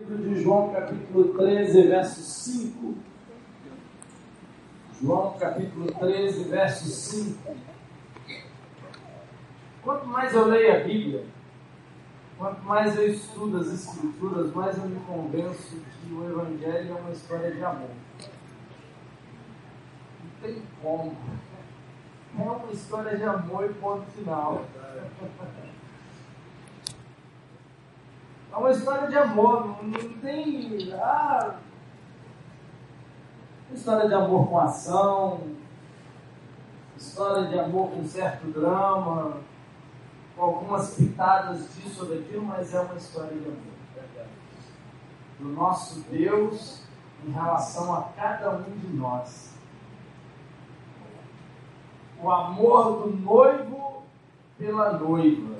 Livro de João, capítulo 13, verso 5. João, capítulo 13, verso 5. Quanto mais eu leio a Bíblia, quanto mais eu estudo as Escrituras, mais eu me convenço que o Evangelho é uma história de amor. Não tem como. É uma história de amor e ponto final. É uma história de amor, não, tem. Ah, história de amor com ação, história de amor com certo drama, com algumas pitadas disso ou daquilo, mas é uma história de amor. Do nosso Deus em relação a cada um de nós. O amor do noivo pela noiva.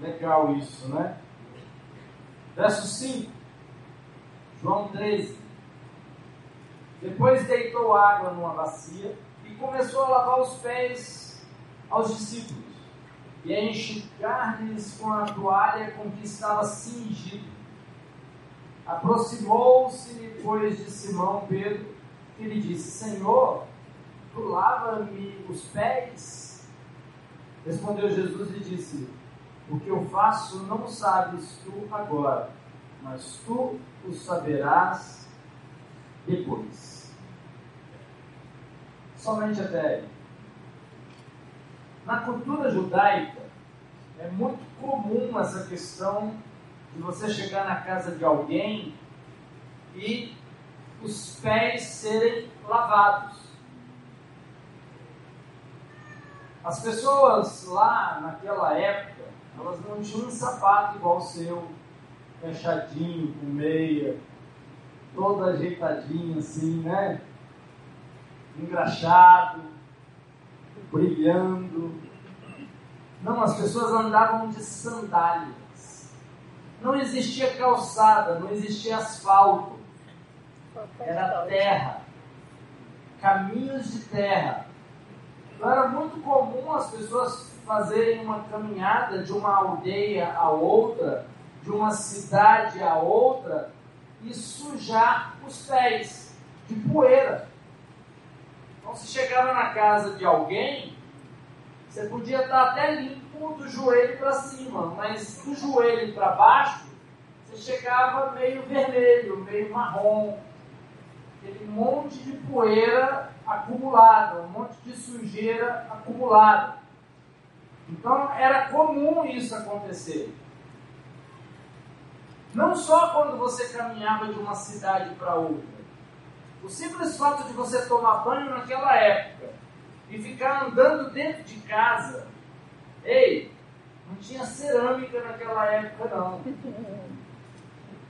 Legal isso, né? Verso 5, João 13. Depois deitou água numa bacia e começou a lavar os pés aos discípulos e a enxugar-lhes com a toalha com que estava cingido. Aproximou-se, pois, de Simão Pedro, que lhe disse: Senhor, tu lava-me os pés? Respondeu Jesus e disse: O que eu faço não sabes tu agora, mas tu o saberás depois. Somente até aí. Na cultura judaica, é muito comum essa questão de você chegar na casa de alguém e os pés serem lavados. As pessoas lá naquela época, elas não tinham um sapato igual o seu, fechadinho, com meia, todo ajeitadinho assim, né? Engraxado, brilhando. Não, as pessoas andavam de sandálias. Não existia calçada, não existia asfalto. Era terra. Caminhos de terra. Então era muito comum as pessoas fazerem uma caminhada de uma aldeia a outra, de uma cidade a outra, e sujar os pés de poeira. Então, se chegava na casa de alguém, você podia estar até limpo do joelho para cima, mas do joelho para baixo, você chegava meio vermelho, meio marrom, aquele monte de poeira acumulada, um monte de sujeira acumulada. Então era comum isso acontecer. Não só quando você caminhava de uma cidade para outra. O simples fato de você tomar banho naquela época e ficar andando dentro de casa, ei, não tinha cerâmica naquela época não.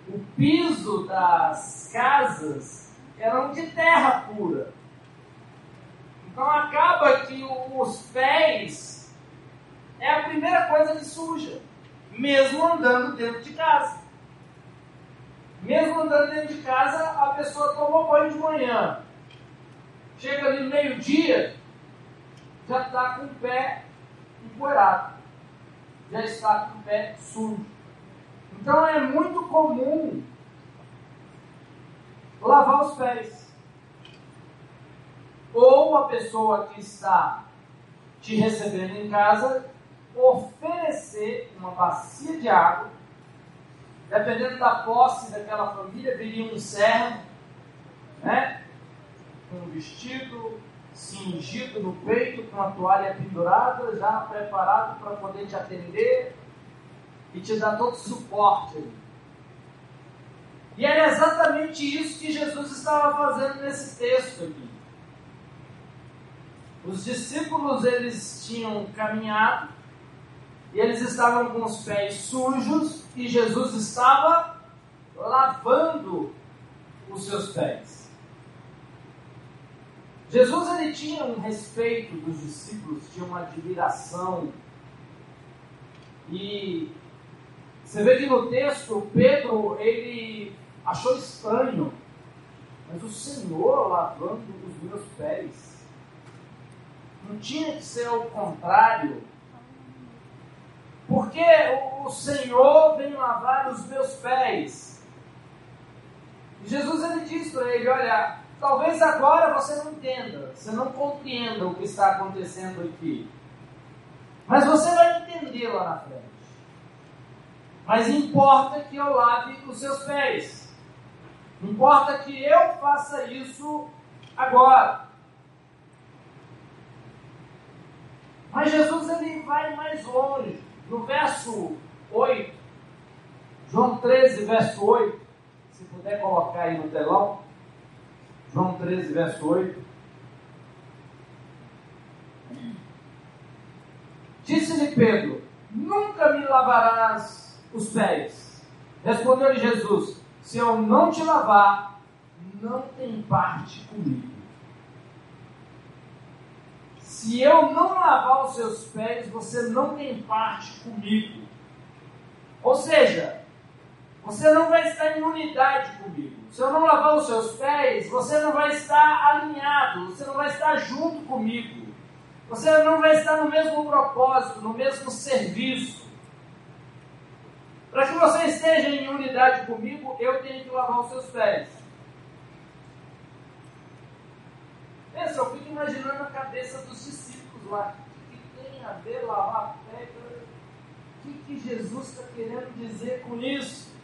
O piso das casas eram de terra pura. Então acaba que os pés é a primeira coisa que suja, mesmo andando dentro de casa. Mesmo andando dentro de casa, a pessoa tomou banho de manhã. Chega ali meio-dia, já está com o pé empoeirado. Já está com o pé sujo. Então é muito comum lavar os pés. Ou a pessoa que está te recebendo em casa oferecer uma bacia de água dependendo da posse daquela família, viria um servo, né? Com um vestido cingido no peito, com a toalha pendurada, já preparado para poder te atender e te dar todo o suporte. E era exatamente isso que Jesus estava fazendo nesse texto aqui. Os discípulos eles tinham caminhado e eles estavam com os pés sujos e Jesus estava lavando os seus pés. Jesus ele tinha um respeito dos discípulos, tinha uma admiração. E você vê que no texto Pedro ele achou estranho, mas o Senhor lavando os meus pés. Não tinha que ser ao contrário. Por porque o Senhor vem lavar os meus pés. Jesus ele diz para ele: Olha, talvez agora você não entenda, você não compreenda o que está acontecendo aqui. Mas você vai entender lá na frente. Mas importa que eu lave os seus pés. Importa que eu faça isso agora. Mas Jesus ele vai mais longe. No verso 8, João 13, verso 8, se puder colocar aí no telão. João 13, verso 8. Disse-lhe Pedro: Nunca me lavarás os pés. Respondeu-lhe Jesus: Se eu não te lavar, não tem parte comigo. Se eu não lavar os seus pés, você não tem parte comigo. Ou seja, você não vai estar em unidade comigo. Se eu não lavar os seus pés, você não vai estar alinhado, você não vai estar junto comigo. Você não vai estar no mesmo propósito, no mesmo serviço. Para que você esteja em unidade comigo, eu tenho que lavar os seus pés. Pensa, eu fico imaginando a cabeça dos discípulos lá. O que tem a ver lavar pé? O que, que Jesus está querendo dizer com isso?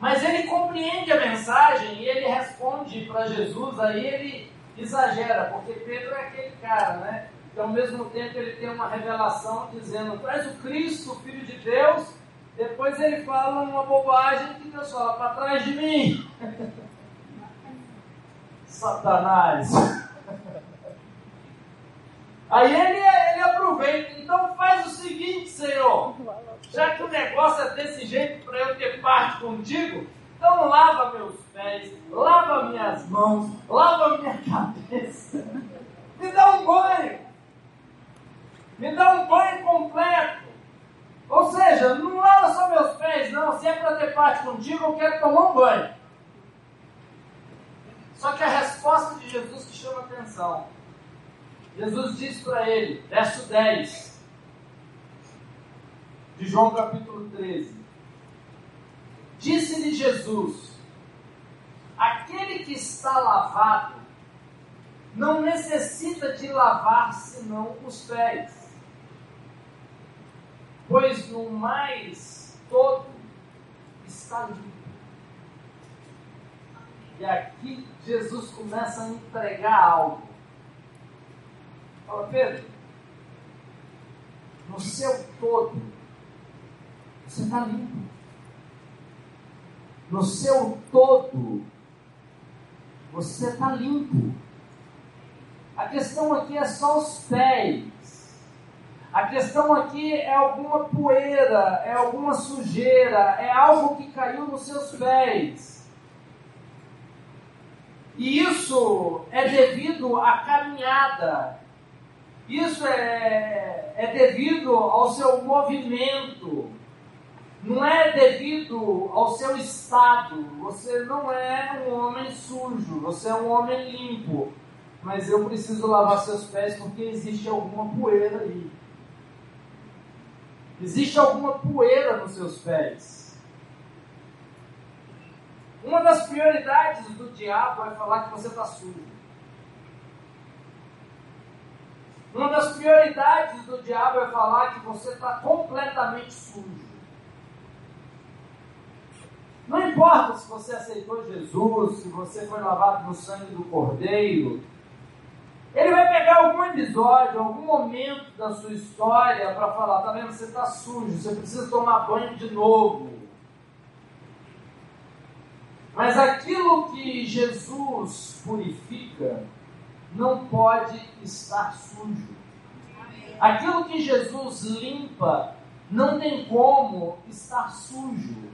Mas ele compreende a mensagem e ele responde para Jesus, aí ele exagera, porque Pedro é aquele cara, né? Que ao mesmo tempo ele tem uma revelação dizendo, és o Cristo, o Filho de Deus, depois ele fala uma bobagem que Deus fala, para trás de mim. Satanás. Aí ele, ele aproveita, então faz o seguinte, Senhor, já que o negócio é desse jeito para eu ter parte contigo, então lava meus pés, lava minhas mãos, lava minha cabeça. Me dá um banho. Me dá um banho completo. Ou seja, não lava só meus pés, não. Se é para ter parte contigo, eu quero tomar um banho. Só que a resposta de Jesus que chama atenção. Jesus diz para ele, verso 10, de João capítulo 13. Disse-lhe Jesus: Aquele que está lavado não necessita de lavar senão os pés, pois no mais todo está limpo. E aqui Jesus começa a entregar algo. Fala, Pedro, no seu todo, você está limpo no seu todo, você está limpo. A questão aqui é só os pés. A questão aqui é alguma poeira, é alguma sujeira, é algo que caiu nos seus pés. E isso é devido à caminhada, isso é, é devido ao seu movimento, não é devido ao seu estado. Você não é um homem sujo, você é um homem limpo. Mas eu preciso lavar seus pés porque existe alguma poeira aí. Existe alguma poeira nos seus pés. Uma das prioridades do diabo é falar que você está sujo. Uma das prioridades do diabo é falar que você está completamente sujo. Não importa se você aceitou Jesus, se você foi lavado no sangue do Cordeiro. Ele vai pegar algum episódio, algum momento da sua história para falar: tá vendo, você está sujo, você precisa tomar banho de novo. Mas aquilo que Jesus purifica não pode estar sujo. Aquilo que Jesus limpa não tem como estar sujo.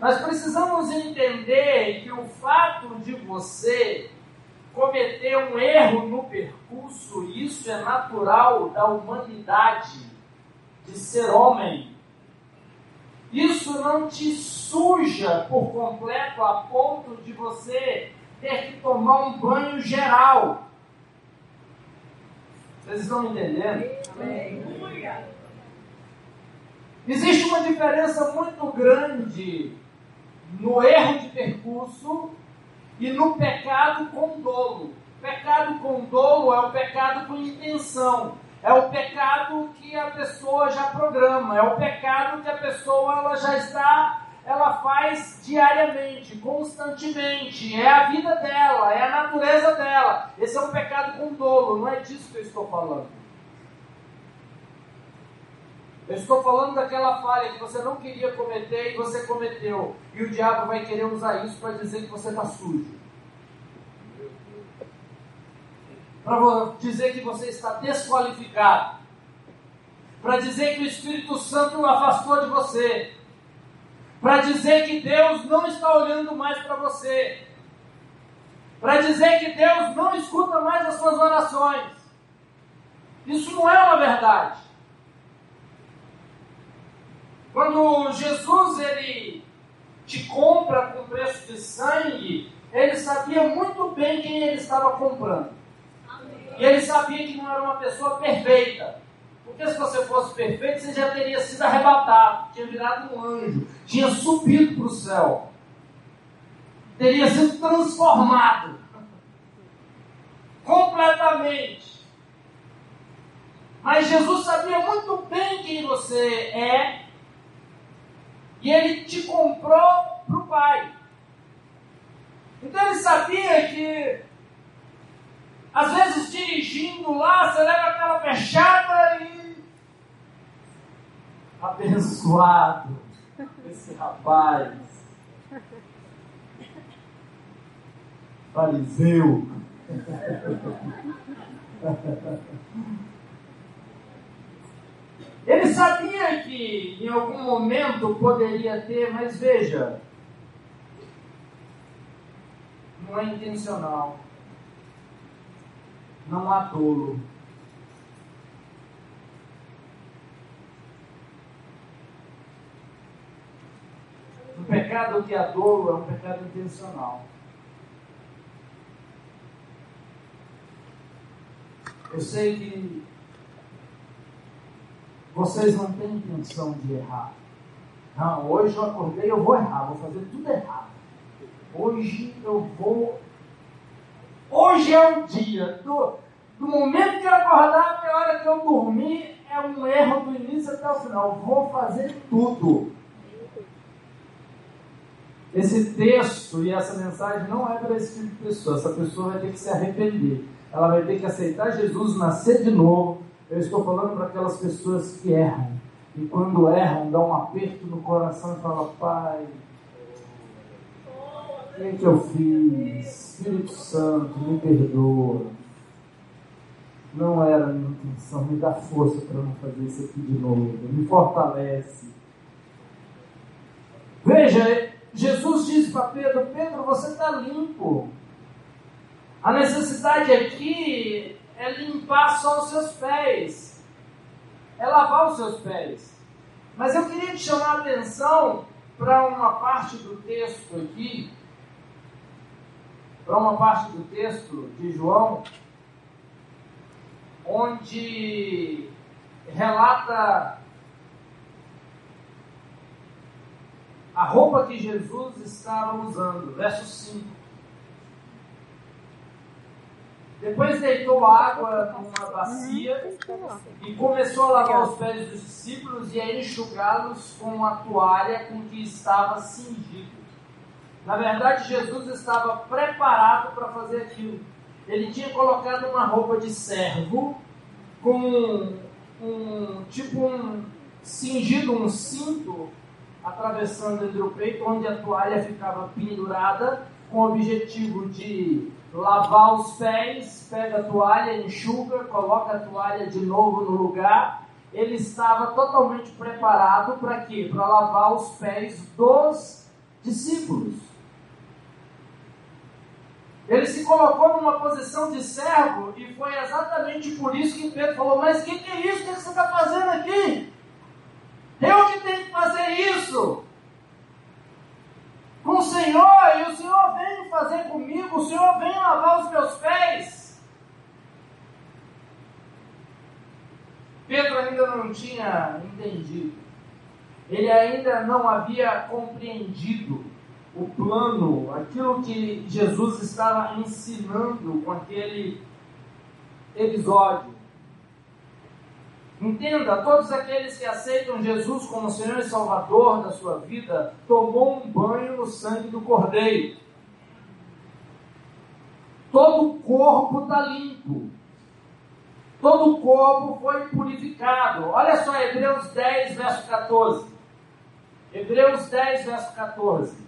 Nós precisamos entender que o fato de você cometer um erro no percurso, isso é natural da humanidade, de ser homem. Isso não te suja por completo a ponto de você ter que tomar um banho geral. Vocês estão entendendo? Existe uma diferença muito grande no erro de percurso e no pecado com dolo. Pecado com dolo é o pecado com intenção. É o pecado que a pessoa já programa, é o pecado que a pessoa ela já está, ela faz diariamente, constantemente. É a vida dela, é a natureza dela. Esse é um pecado com dolo, não é disso que eu estou falando. Eu estou falando daquela falha que você não queria cometer e você cometeu. E o diabo vai querer usar isso para dizer que você está sujo. Para dizer que você está desqualificado. Para dizer que o Espírito Santo o afastou de você. Para dizer que Deus não está olhando mais para você. Para dizer que Deus não escuta mais as suas orações. Isso não é uma verdade. Quando Jesus ele te compra com preço de sangue, ele sabia muito bem quem ele estava comprando. E ele sabia que não era uma pessoa perfeita. Porque se você fosse perfeito, você já teria sido arrebatado, tinha virado um anjo, tinha subido para o céu, teria sido transformado completamente. Mas Jesus sabia muito bem quem você é e ele te comprou para o Pai. Então ele sabia que, às vezes, dirigindo lá, você leva aquela fechada e. Abençoado, esse rapaz. Fariseu. Ele sabia que em algum momento poderia ter, mas veja, não é intencional, não há dolo. Um pecado que há dolo é um pecado intencional. Eu sei que vocês não têm intenção de errar. Não, hoje eu acordei, eu vou errar, vou fazer tudo errado. Hoje eu vou. Hoje é o dia. Do, do momento que eu acordar até a hora que eu dormir, é um erro do início até o final. Vou fazer tudo. Esse texto e essa mensagem não é para esse tipo de pessoa. Essa pessoa vai ter que se arrepender. Ela vai ter que aceitar Jesus, nascer de novo eu estou falando para aquelas pessoas que erram. E quando erram, dá um aperto no coração e fala, Pai, que, é que eu fiz? Espírito Santo, me perdoa. Não era a minha intenção, me dá força para não fazer isso aqui de novo. Me fortalece. Veja, Jesus disse para Pedro: Pedro, você está limpo. A necessidade aqui é limpar só os seus pés, é lavar os seus pés. Mas eu queria te chamar a atenção para uma parte do texto aqui, para uma parte do texto de João, onde relata a roupa que Jesus estava usando, verso 5. Depois deitou água numa bacia e começou a lavar os pés dos discípulos e a enxugá-los com a toalha com que estava cingido. Na verdade, Jesus estava preparado para fazer aquilo. Ele tinha colocado uma roupa de servo com um, tipo um cingido, um cinto atravessando entre o peito, onde a toalha ficava pendurada, com o objetivo de lavar os pés, pega a toalha, enxuga, coloca a toalha de novo no lugar. Ele estava totalmente preparado para quê? Para lavar os pés dos discípulos. Ele se colocou numa posição de servo e foi exatamente por isso que Pedro falou: Mas o que, que, é isso? O que, que você está fazendo aqui? Eu que tenho que fazer isso com o Senhor e o Senhor vem fazer comigo, o Senhor vem lavar os meus pés. Pedro ainda não tinha entendido ele ainda não havia compreendido o plano, aquilo que Jesus estava ensinando com aquele episódio. Entenda, todos aqueles que aceitam Jesus como Senhor e Salvador da sua vida, tomou um banho no sangue do Cordeiro. Todo o corpo está limpo. Todo o corpo foi purificado. Olha só, Hebreus 10, verso 14. Hebreus 10, verso 14.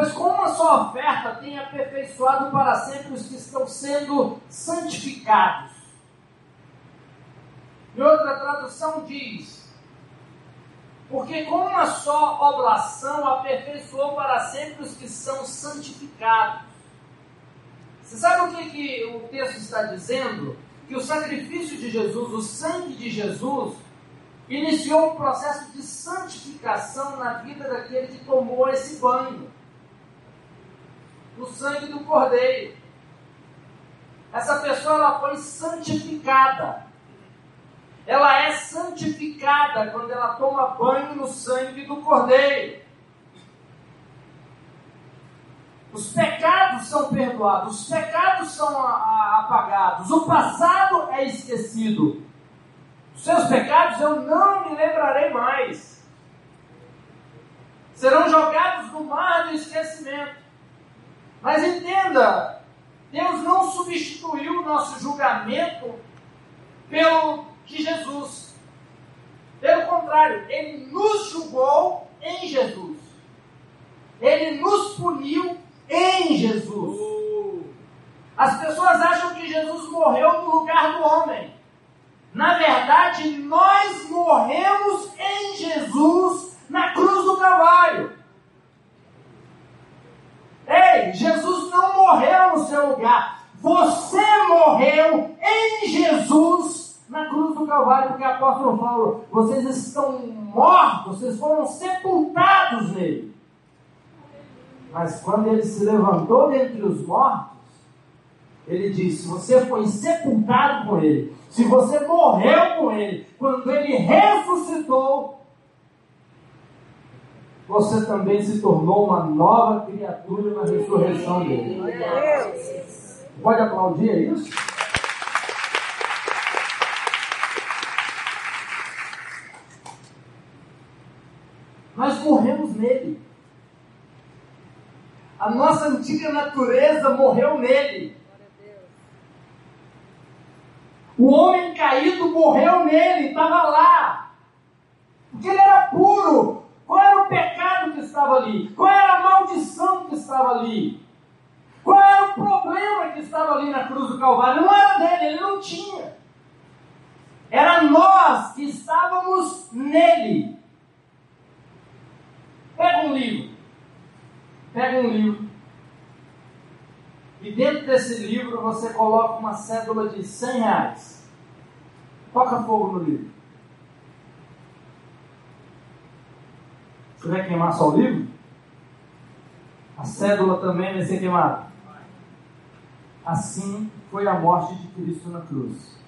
Pois como a sua oferta tem aperfeiçoado para sempre os que estão sendo santificados. E outra tradução diz: Porque com uma só oblação aperfeiçoou para sempre os que são santificados. Você sabe o que, que o texto está dizendo? Que o sacrifício de Jesus, o sangue de Jesus, iniciou um processo de santificação na vida daquele que tomou esse banho no sangue do Cordeiro. Essa pessoa ela foi santificada. Ela é santificada quando ela toma banho no sangue do Cordeiro. Os pecados são perdoados, os pecados são apagados, o passado é esquecido. Os seus pecados eu não me lembrarei mais. Serão jogados no mar do esquecimento. Mas entenda, Deus não substituiu o nosso julgamento pelo de Jesus. Pelo contrário, Ele nos julgou em Jesus. Ele nos puniu em Jesus. As pessoas acham que Jesus morreu no lugar do homem. Na verdade, nós morremos em Jesus na cruz do Calvário. Ei, Jesus não morreu no seu lugar. Você morreu em Jesus na cruz do Calvário, porque o apóstolo Paulo, vocês estão mortos, vocês foram sepultados nele. Mas quando ele se levantou dentre os mortos, ele disse: Você foi sepultado com ele. Se você morreu com ele, quando ele ressuscitou, você também se tornou uma nova criatura na ressurreição dele. Pode aplaudir é isso? Nós morremos nele. A nossa antiga natureza morreu nele. O homem caído morreu nele, estava lá. Porque ele era puro, qual era o pecado que estava ali? Qual era a maldição que estava ali? Qual era o problema que estava ali na cruz do Calvário? Não era dele, ele não tinha. Era nós que estávamos nele. Pega um livro. Pega um livro. E dentro desse livro você coloca uma cédula de 100 reais. Toca fogo no livro. Você vai queimar só o livro? A cédula também vai ser queimada. Assim foi a morte de Cristo na cruz.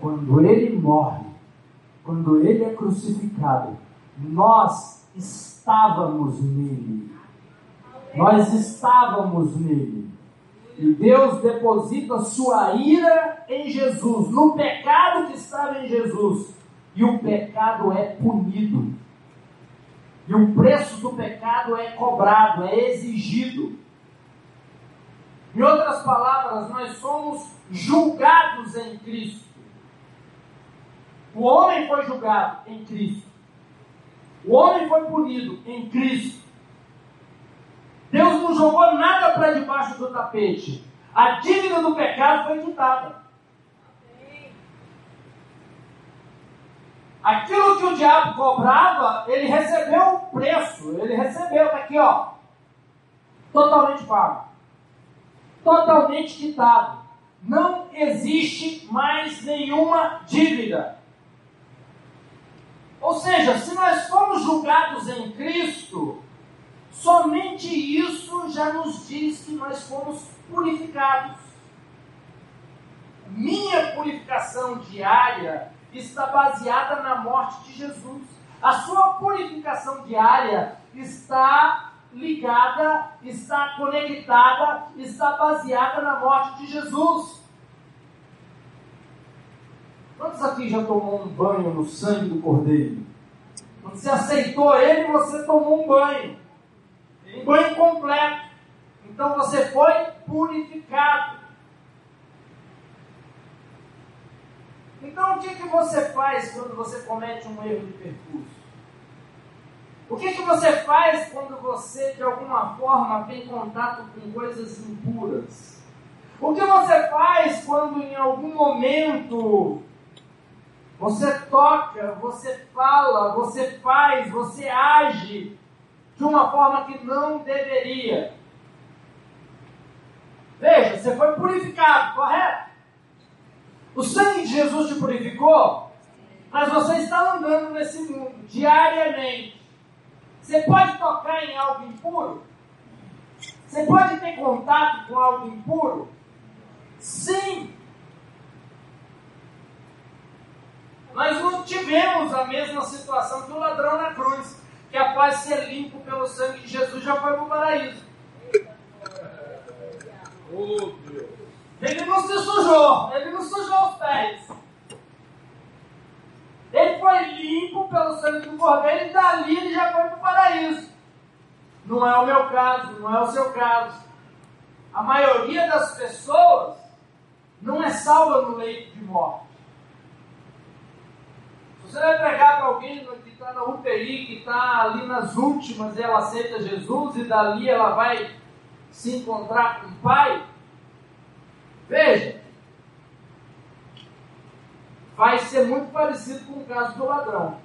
Quando ele morre, quando ele é crucificado, nós estávamos nele. Nós estávamos nele. E Deus deposita sua ira em Jesus, no pecado que estava em Jesus. E o pecado é punido. E o preço do pecado é cobrado, é exigido. Em outras palavras, nós somos julgados em Cristo. O homem foi julgado em Cristo. O homem foi punido em Cristo. Deus não jogou nada para debaixo do tapete. A dívida do pecado foi quitada. Aquilo que o diabo cobrava, ele recebeu o preço, ele recebeu, está aqui, ó, totalmente pago, totalmente quitado. Não existe mais nenhuma dívida. Ou seja, se nós formos julgados em Cristo, somente isso já nos diz que nós fomos purificados. minha purificação diária está baseada na morte de Jesus. A sua purificação diária está ligada, está conectada, está baseada na morte de Jesus. Quantos aqui já tomou um banho no sangue do Cordeiro? Quando você aceitou ele, você tomou um banho. Um banho completo. Então você foi purificado. Então o que, que você faz quando você comete um erro de percurso? O que, que você faz quando você, de alguma forma, tem contato com coisas impuras? O que você faz quando, em algum momento, você toca, você fala, você faz, você age de uma forma que não deveria? Veja, você foi purificado, correto? O sangue de Jesus te purificou, mas você está andando nesse mundo diariamente você pode tocar em algo impuro? Você pode ter contato com algo impuro? Sim. Nós não tivemos a mesma situação que o ladrão na cruz, que após ser limpo pelo sangue de Jesus já foi para o paraíso. Ele não se sujou, ele não sujou os pés. Ele foi limpo pelo sangue do Cordeiro e dali ele já foi para o paraíso. Não é o meu caso, não é o seu caso. A maioria das pessoas não é salva no leito de morte. Você vai pregar para alguém que está na UTI, que está ali nas últimas e ela aceita Jesus e dali ela vai se encontrar com o Pai? Veja, vai ser muito parecido com o caso do ladrão.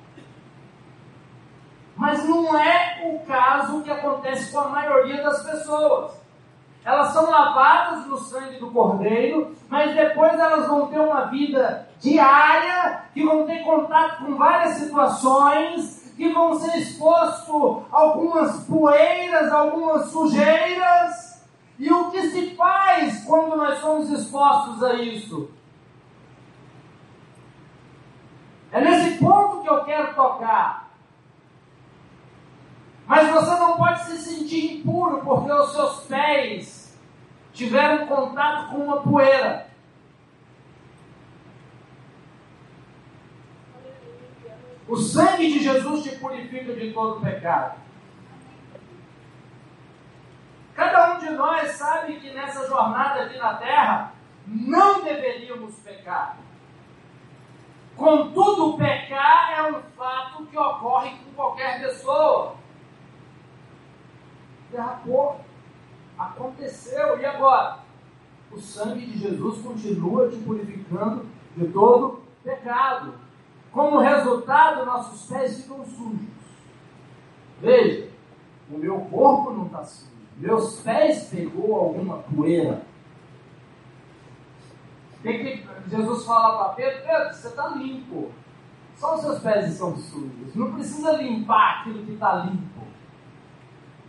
Mas não é o caso que acontece com a maioria das pessoas. Elas são lavadas no sangue do Cordeiro, mas depois elas vão ter uma vida diária, que vão ter contato com várias situações, que vão ser expostos a algumas poeiras, algumas sujeiras. E o que se faz quando nós somos expostos a isso? É nesse ponto que eu quero tocar. Mas você não pode se sentir impuro porque os seus pés tiveram contato com uma poeira. O sangue de Jesus te purifica de todo pecado. Cada um de nós sabe que nessa jornada aqui na terra não deveríamos pecar. Contudo, pecar é um fato que ocorre com qualquer pessoa. Derrapou, aconteceu, e agora? O sangue de Jesus continua te purificando de todo pecado. Como resultado, nossos pés ficam sujos. Veja, o meu corpo não está sujo. Meus pés pegou alguma poeira. Tem que Jesus fala para Pedro: Pedro, você está limpo. Só os seus pés estão sujos. Não precisa limpar aquilo que está limpo.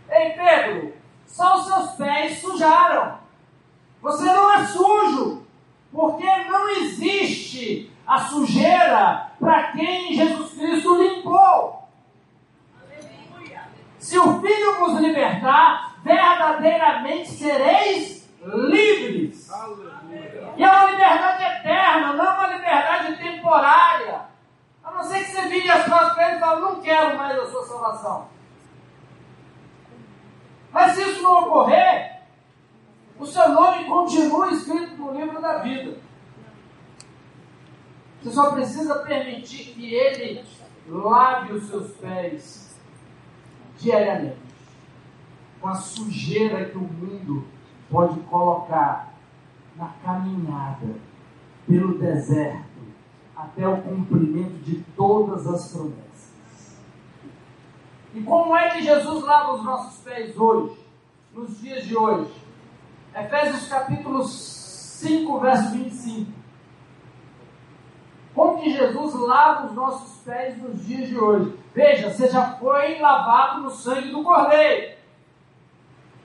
Ei, Pedro, só os seus pés sujaram. Você não é sujo. Porque não existe a sujeira para quem Jesus Cristo limpou. Se o Filho vos libertar, verdadeiramente sereis livres. Aleluia. E é uma liberdade eterna, não é uma liberdade temporária. A não ser que você vire as costas para ele e fale, não quero mais a sua salvação. Mas se isso não ocorrer, o seu nome continua escrito no livro da vida. Você só precisa permitir que ele lave os seus pés diariamente com a sujeira que o mundo pode colocar na caminhada pelo deserto até o cumprimento de todas as promessas. E como é que Jesus lava os nossos pés hoje, nos dias de hoje? Efésios capítulo 5, verso 25. Como que Jesus lava os nossos pés nos dias de hoje? Veja, você já foi lavado no sangue do Cordeiro.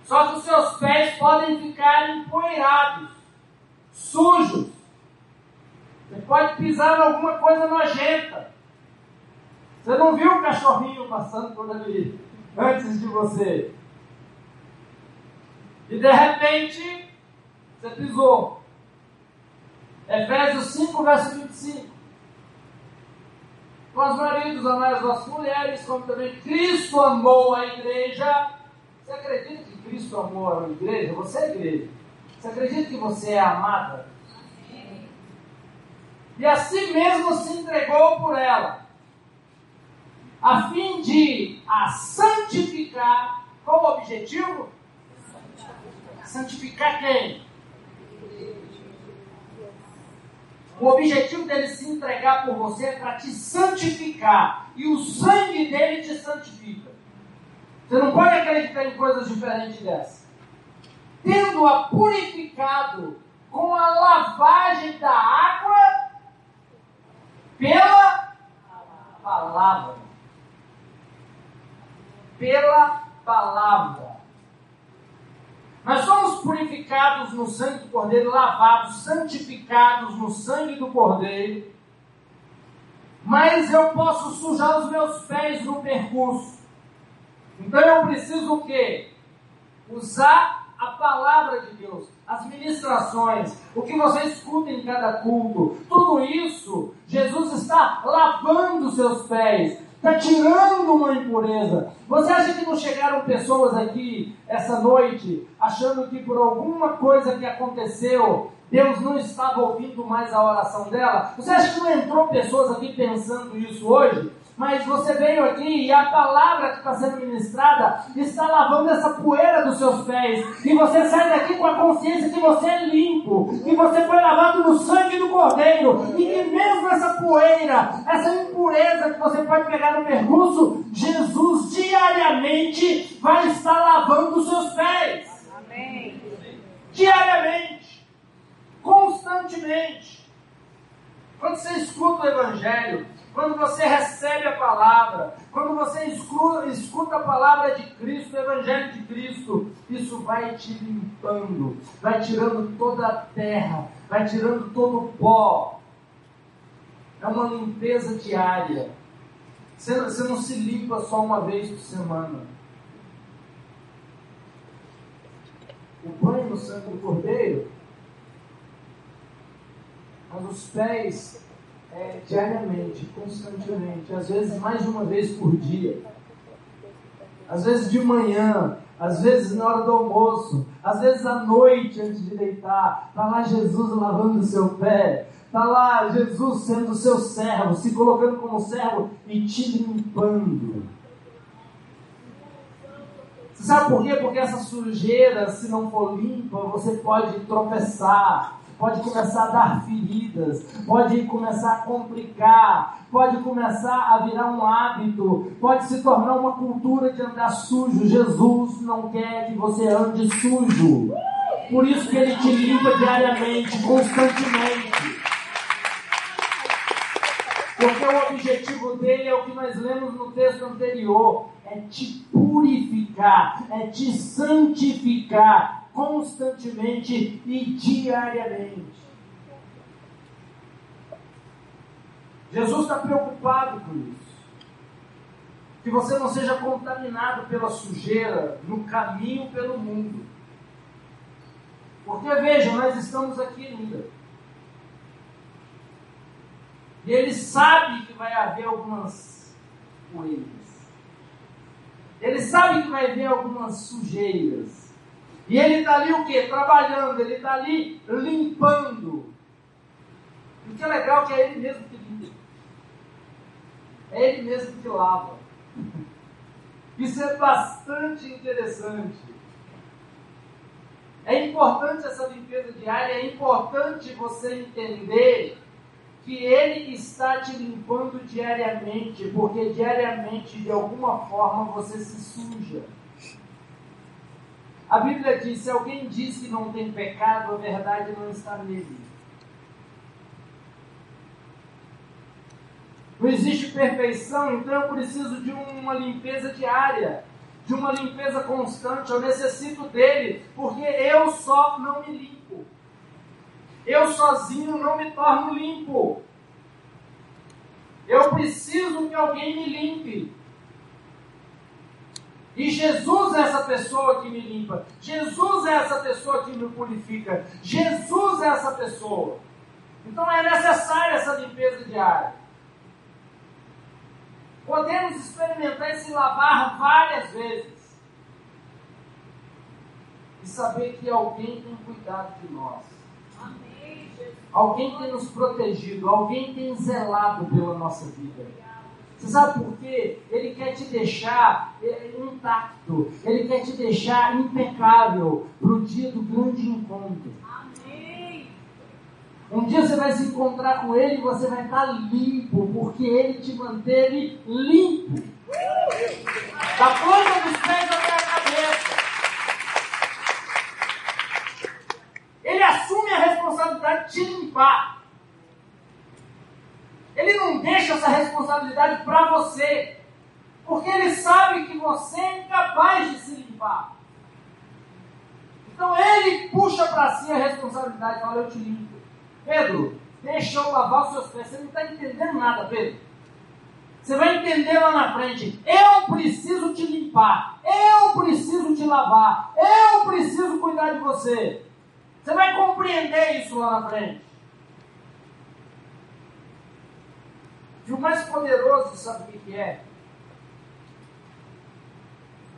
Só que os seus pés podem ficar empoeirados, sujos. Você pode pisar em alguma coisa nojenta. Você não viu o cachorrinho passando por ali antes de você. E de repente, você pisou. Efésios 5, verso 25. Com os maridos, amai as mulheres, como também Cristo amou a igreja. Você acredita Cristo amou a igreja? Você é igreja. Você acredita que você é amada? E assim mesmo se entregou por ela, a fim de a santificar. Qual o objetivo? Santificar quem? O objetivo dele se entregar por você é para te santificar. E o sangue dele te santifica. Você não pode acreditar em coisas diferentes dessa. Tendo-a purificado com a lavagem da água pela palavra. Pela palavra. Nós somos purificados no sangue do Cordeiro, lavados, santificados no sangue do Cordeiro. Mas eu posso sujar os meus pés no percurso. Então eu preciso o quê? Usar a palavra de Deus, as ministrações, o que você escuta em cada culto. Tudo isso, Jesus está lavando seus pés, está tirando uma impureza. Você acha que não chegaram pessoas aqui essa noite achando que por alguma coisa que aconteceu, Deus não estava ouvindo mais a oração dela? Você acha que não entrou pessoas aqui pensando isso hoje? Mas você veio aqui e a palavra que está sendo ministrada está lavando essa poeira dos seus pés. E você sai daqui com a consciência que você é limpo, que você foi lavado no sangue do Cordeiro, e que mesmo essa poeira, essa impureza que você pode pegar no percurso, Jesus diariamente vai estar lavando os seus pés. Amém. Diariamente, constantemente. Quando você escuta o Evangelho, quando você recebe a palavra, quando você escuta, a palavra de Cristo, o Evangelho de Cristo, isso vai te limpando, vai tirando toda a terra, vai tirando todo o pó. É uma limpeza diária. Você, você não se limpa só uma vez por semana. O banho no sangue do cordeiro, mas os pés é, diariamente, constantemente, às vezes mais de uma vez por dia, às vezes de manhã, às vezes na hora do almoço, às vezes à noite antes de deitar, está lá Jesus lavando o seu pé, está lá Jesus sendo seu servo, se colocando como servo e te limpando. Você sabe por quê? Porque essa sujeira, se não for limpa, você pode tropeçar, pode começar a dar feridas, pode começar a complicar, pode começar a virar um hábito, pode se tornar uma cultura de andar sujo. Jesus não quer que você ande sujo. Por isso que ele te limpa diariamente, constantemente. Porque o objetivo dele é o que nós lemos no texto anterior: é te purificar, é te santificar, constantemente e diariamente. Jesus está preocupado com isso. Que você não seja contaminado pela sujeira no caminho pelo mundo. Porque vejam, nós estamos aqui ainda. E ele sabe que vai haver algumas poeiras. Ele sabe que vai haver algumas sujeiras. E ele está ali o quê? Trabalhando, ele está ali limpando. o que é legal é que é ele mesmo que limpa. É ele mesmo que lava. Isso é bastante interessante. É importante essa limpeza diária, é importante você entender que Ele está te limpando diariamente, porque diariamente, de alguma forma, você se suja. A Bíblia diz: se alguém diz que não tem pecado, a verdade não está nele. Não existe perfeição, então eu preciso de uma limpeza diária, de uma limpeza constante. Eu necessito dele, porque eu só não me limpo. Eu sozinho não me torno limpo. Eu preciso que alguém me limpe. E Jesus é essa pessoa que me limpa. Jesus é essa pessoa que me purifica. Jesus é essa pessoa. Então é necessária essa limpeza diária. Podemos experimentar esse lavar várias vezes. E saber que alguém tem cuidado de nós. Amém, alguém tem nos protegido, alguém tem zelado pela nossa vida. Você sabe por quê? Ele quer te deixar é, intacto, ele quer te deixar impecável para o dia do grande encontro. Um dia você vai se encontrar com ele e você vai estar limpo, porque ele te manteve limpo. Da ponta dos pés até a cabeça. Ele assume a responsabilidade de te limpar. Ele não deixa essa responsabilidade para você, porque ele sabe que você é incapaz de se limpar. Então ele puxa para si a responsabilidade fala: Eu te limpo. Pedro, deixa eu lavar os seus pés. Você não está entendendo nada, Pedro. Você vai entender lá na frente. Eu preciso te limpar. Eu preciso te lavar. Eu preciso cuidar de você. Você vai compreender isso lá na frente. E o mais poderoso, sabe o que é?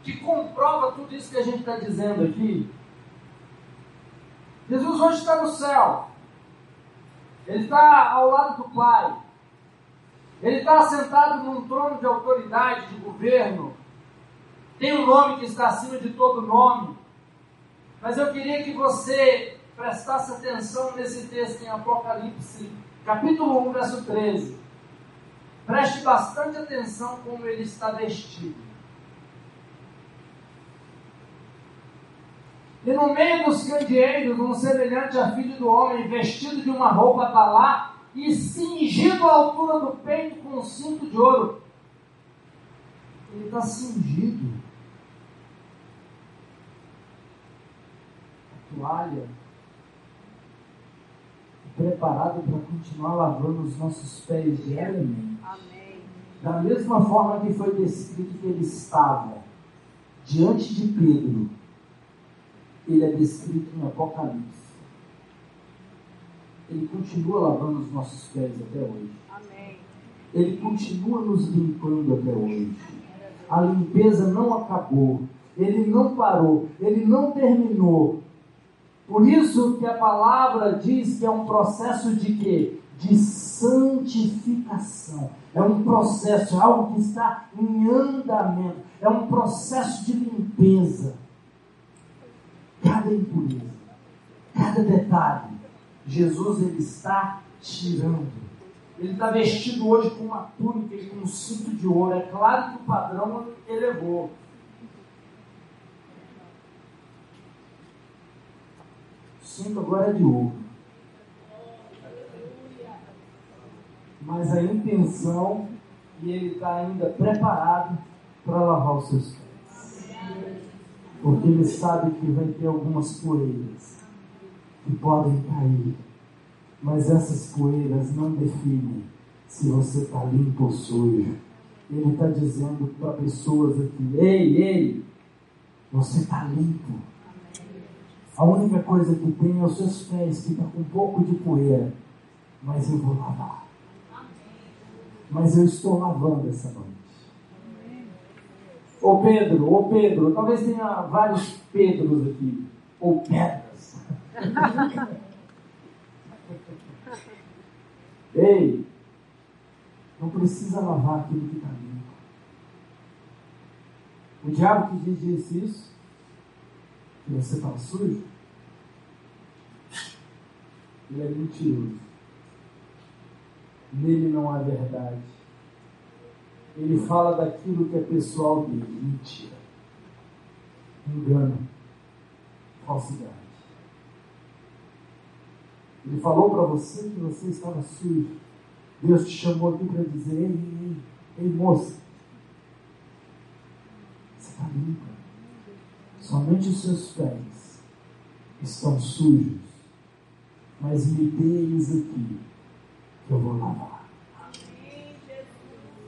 Que comprova tudo isso que a gente está dizendo aqui. Jesus hoje está no céu. Ele está ao lado do Pai. Ele está sentado num trono de autoridade, de governo. Tem um nome que está acima de todo nome. Mas eu queria que você prestasse atenção nesse texto em Apocalipse, capítulo 1, verso 13. Preste bastante atenção como ele está vestido. E no meio dos candeeiros, um semelhante a filho do homem, vestido de uma roupa talá e cingido à altura do peito com um cinto de ouro. Ele está cingido. A toalha. Preparado para continuar lavando os nossos pés diariamente. Amém. Da mesma forma que foi descrito que ele estava diante de Pedro ele é descrito em Apocalipse. Ele continua lavando os nossos pés até hoje. Amém. Ele continua nos limpando até hoje. A limpeza não acabou. Ele não parou. Ele não terminou. Por isso que a palavra diz que é um processo de quê? De santificação. É um processo, é algo que está em andamento. É um processo de limpeza cada impureza, cada detalhe, Jesus ele está tirando. Ele está vestido hoje com uma túnica e com um cinto de ouro. É claro que o padrão elevou. O cinto agora é de ouro. Mas a intenção, e ele está ainda preparado para lavar os seus pés porque ele sabe que vai ter algumas poeiras que podem cair, mas essas poeiras não definem se você está limpo ou sujo. Ele está dizendo para pessoas aqui: ei, ei, você está limpo. A única coisa que tem é os seus pés, que está com um pouco de poeira, mas eu vou lavar. Mas eu estou lavando essa noite. Ô Pedro, ô Pedro, talvez tenha vários Pedros aqui, ou pedras. Ei, não precisa lavar aquilo que está limpo. O diabo que disse isso, que você estava sujo, ele é mentiroso. Nele não há verdade ele fala daquilo que é pessoal dele. Mentira. Engano. Falsidade. Ele falou para você que você estava sujo. Deus te chamou aqui para dizer: ei, ei, ei, moça, você está limpa. Somente os seus pés estão sujos. Mas me deis aqui, que eu vou lavar.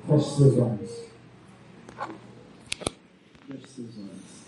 Feche seus olhos. Feche seus olhos.